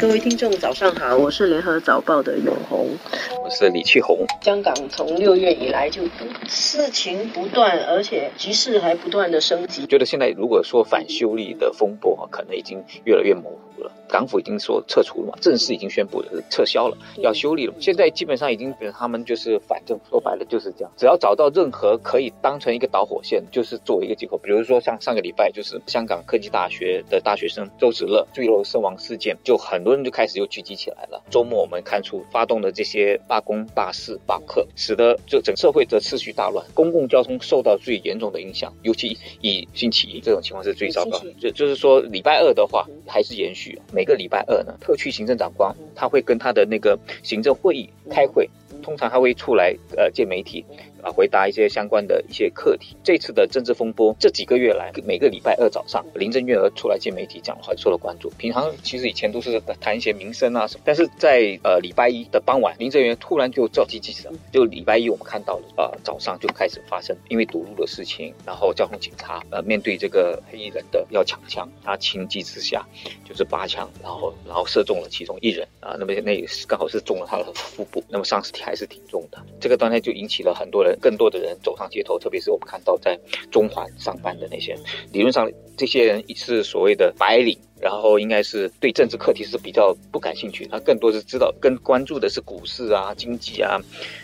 各位听众，早上好，我是联合早报的永红，我是李去红。香港从六月以来就事情不断，而且局势还不断的升级。觉得现在如果说反修例的风波可能已经越来越模糊了。港府已经说撤除了嘛，正式已经宣布了撤销了，要修例了。现在基本上已经，他们就是反正说白了就是这样，只要找到任何可以当成一个导火线，就是作为一个借口。比如说像上个礼拜，就是香港科技大学的大学生周子乐坠楼身亡事件，就很多人就开始又聚集起来了。周末我们看出发动的这些罢工、罢市、罢课，使得就整社会的秩序大乱，公共交通受到最严重的影响，尤其以星期一这种情况是最糟糕。就就是说礼拜二的话还是延续。每个礼拜二呢，特区行政长官他会跟他的那个行政会议开会，通常他会出来呃见媒体。啊，回答一些相关的一些课题。这次的政治风波，这几个月来，每个礼拜二早上，林郑月娥出来见媒体讲话，受到关注。平常其实以前都是谈一些民生啊什么，但是在呃礼拜一的傍晚，林郑月娥突然就召集记者，就礼拜一我们看到了，呃早上就开始发生因为堵路的事情，然后交通警察呃面对这个黑衣人的要抢枪，他情急之下就是拔枪，然后然后射中了其中一人啊，那么那刚好是中了他的腹部，那么伤势还是挺重的。这个当天就引起了很多人。更多的人走上街头，特别是我们看到在中环上班的那些，理论上这些人是所谓的白领。然后应该是对政治课题是比较不感兴趣，他更多是知道更关注的是股市啊、经济啊、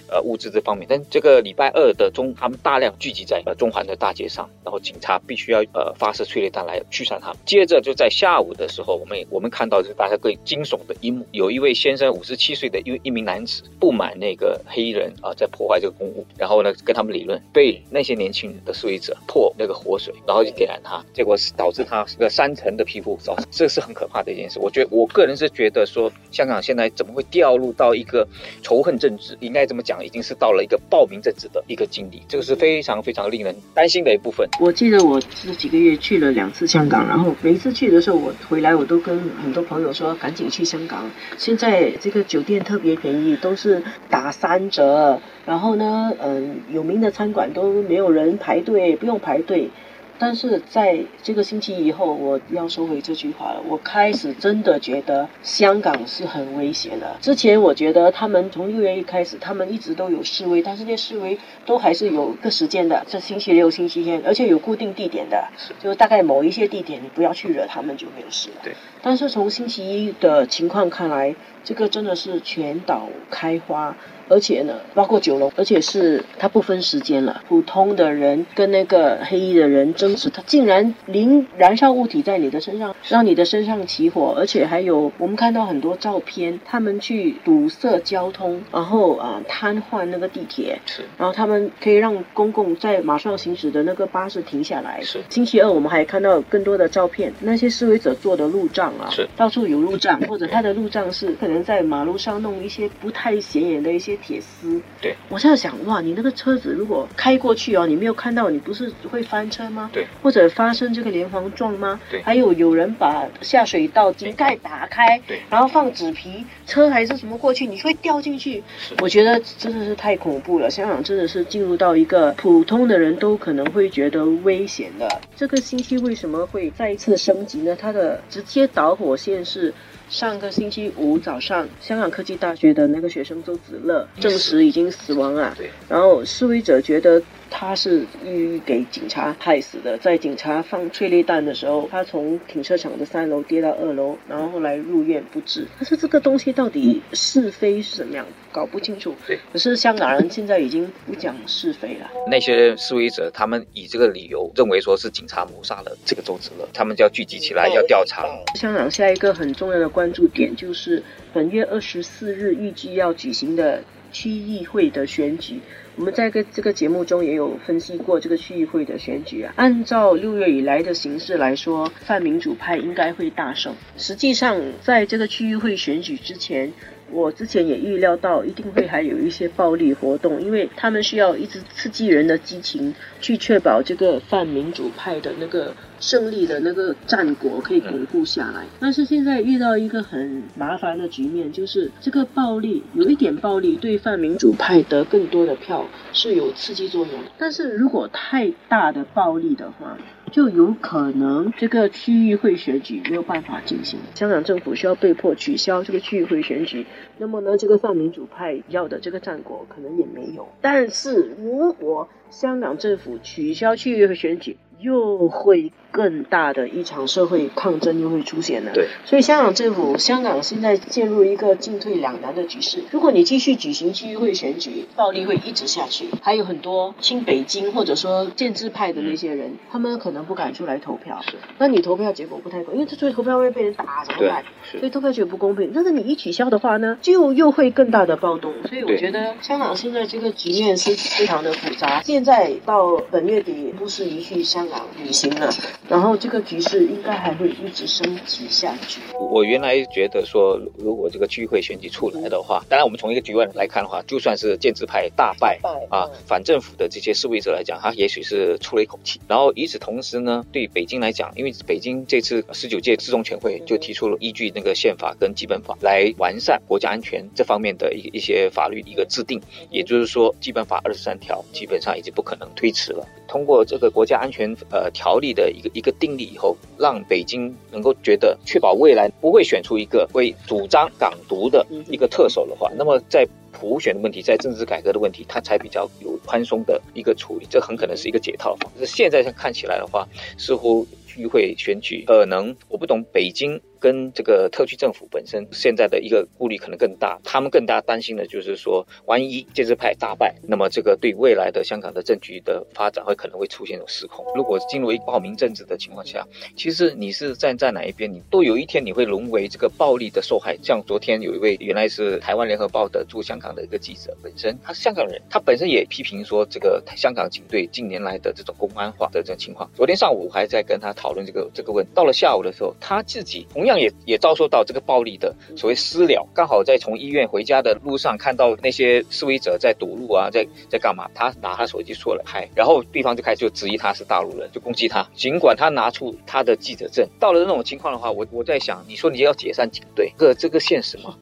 呃物资这方面。但这个礼拜二的中，他们大量聚集在呃中环的大街上，然后警察必须要呃发射催泪弹来驱散他们。接着就在下午的时候，我们我们看到就是大家更惊悚的一幕，有一位先生五十七岁的一一名男子不满那个黑衣人啊在破坏这个公物，然后呢跟他们理论，被那些年轻人的示威者泼那个活水，然后就点燃他，结果是导致他是个三层的皮肤烧。这是很可怕的一件事。我觉得，我个人是觉得说，香港现在怎么会掉入到一个仇恨政治？应该怎么讲？已经是到了一个暴民政治的一个境地，这个是非常非常令人担心的一部分。我记得我这几个月去了两次香港，然后每次去的时候，我回来我都跟很多朋友说，赶紧去香港。现在这个酒店特别便宜，都是打三折。然后呢，嗯，有名的餐馆都没有人排队，不用排队。但是在这个星期以后，我要收回这句话了。我开始真的觉得香港是很危险的。之前我觉得他们从六月一开始，他们一直都有示威，但是那示威都还是有个时间的，这星期六、星期天，而且有固定地点的，就大概某一些地点，你不要去惹他们就没有事了。对。但是从星期一的情况看来，这个真的是全岛开花。而且呢，包括九龙，而且是它不分时间了。普通的人跟那个黑衣的人争执，他竟然零燃烧物体在你的身上，让你的身上起火。而且还有，我们看到很多照片，他们去堵塞交通，然后啊瘫痪那个地铁，是，然后他们可以让公共在马上行驶的那个巴士停下来。是。星期二我们还看到更多的照片，那些示威者做的路障啊，是，到处有路障，或者他的路障是可能在马路上弄一些不太显眼的一些。铁丝，对我现在想，哇，你那个车子如果开过去哦，你没有看到，你不是会翻车吗？对，或者发生这个连环撞吗？对，还有有人把下水道井盖打开，对，然后放纸皮，车还是什么过去，你会掉进去。我觉得真的是太恐怖了，香港真的是进入到一个普通的人都可能会觉得危险的。这个星期为什么会再一次升级呢？它的直接导火线是。上个星期五早上，香港科技大学的那个学生周子乐证实已经死亡啊。对。然后示威者觉得他是意给警察害死的，在警察放催泪弹的时候，他从停车场的三楼跌到二楼，然后后来入院不治。但是这个东西到底是非是怎么样，搞不清楚。对。可是香港人现在已经不讲是非了。那些示威者他们以这个理由认为说是警察谋杀了这个周子乐，他们就要聚集起来要调查。香港下一个很重要的。关注点就是本月二十四日预计要举行的区议会的选举。我们在个这个节目中也有分析过这个区议会的选举啊。按照六月以来的形势来说，泛民主派应该会大胜。实际上，在这个区议会选举之前，我之前也预料到一定会还有一些暴力活动，因为他们需要一直刺激人的激情，去确保这个泛民主派的那个。胜利的那个战果可以巩固下来，但是现在遇到一个很麻烦的局面，就是这个暴力有一点暴力对泛民主派得更多的票是有刺激作用，但是如果太大的暴力的话。就有可能这个区域会选举没有办法进行，香港政府需要被迫取消这个区域会选举。那么呢，这个泛民主派要的这个战果可能也没有。但是如果香港政府取消区域会选举，又会更大的一场社会抗争又会出现了。对，所以香港政府，香港现在陷入一个进退两难的局势。如果你继续举行区议会选举，暴力会一直下去。还有很多亲北京或者说建制派的那些人，他们可能不敢出来投票。是，那你投票结果不太公，因为这出去投票会被人打，怎么办？是，所以投票结果不公平。但是你一取消的话呢，就又会更大的暴动。所以我觉得香港现在这个局面是非常的复杂。现在到本月底不是一去香港。旅行了，然后这个局势应该还会一直升级下去。我原来觉得说，如果这个区会选举出来的话，当然我们从一个局外来看的话，就算是建制派大败啊，反政府的这些示威者来讲，他也许是出了一口气。然后与此同时呢，对北京来讲，因为北京这次十九届四中全会就提出了依据那个宪法跟基本法来完善国家安全这方面的一一些法律一个制定，也就是说，基本法二十三条基本上已经不可能推迟了。通过这个国家安全呃条例的一个一个定例以后，让北京能够觉得确保未来不会选出一个会主张港独的一个特首的话，那么在普选的问题，在政治改革的问题，它才比较有宽松的一个处理，这很可能是一个解套方是。现在看起来的话，似乎议会选举可能我不懂北京。跟这个特区政府本身现在的一个顾虑可能更大，他们更加担心的就是说，万一建制派大败，那么这个对未来的香港的政局的发展会可能会出现一种失控。如果进入一个暴民政治的情况下，其实你是站在哪一边，你都有一天你会沦为这个暴力的受害。像昨天有一位原来是台湾联合报的驻香港的一个记者，本身他是香港人，他本身也批评说这个香港警队近年来的这种公安化的这种情况。昨天上午还在跟他讨论这个这个问，到了下午的时候，他自己同样也也遭受到这个暴力的所谓私了，刚好在从医院回家的路上看到那些示威者在堵路啊，在在干嘛？他拿他手机出来拍，然后对方就开始就质疑他是大陆人，就攻击他。尽管他拿出他的记者证，到了那种情况的话，我我在想，你说你要解散警队，这这个现实吗？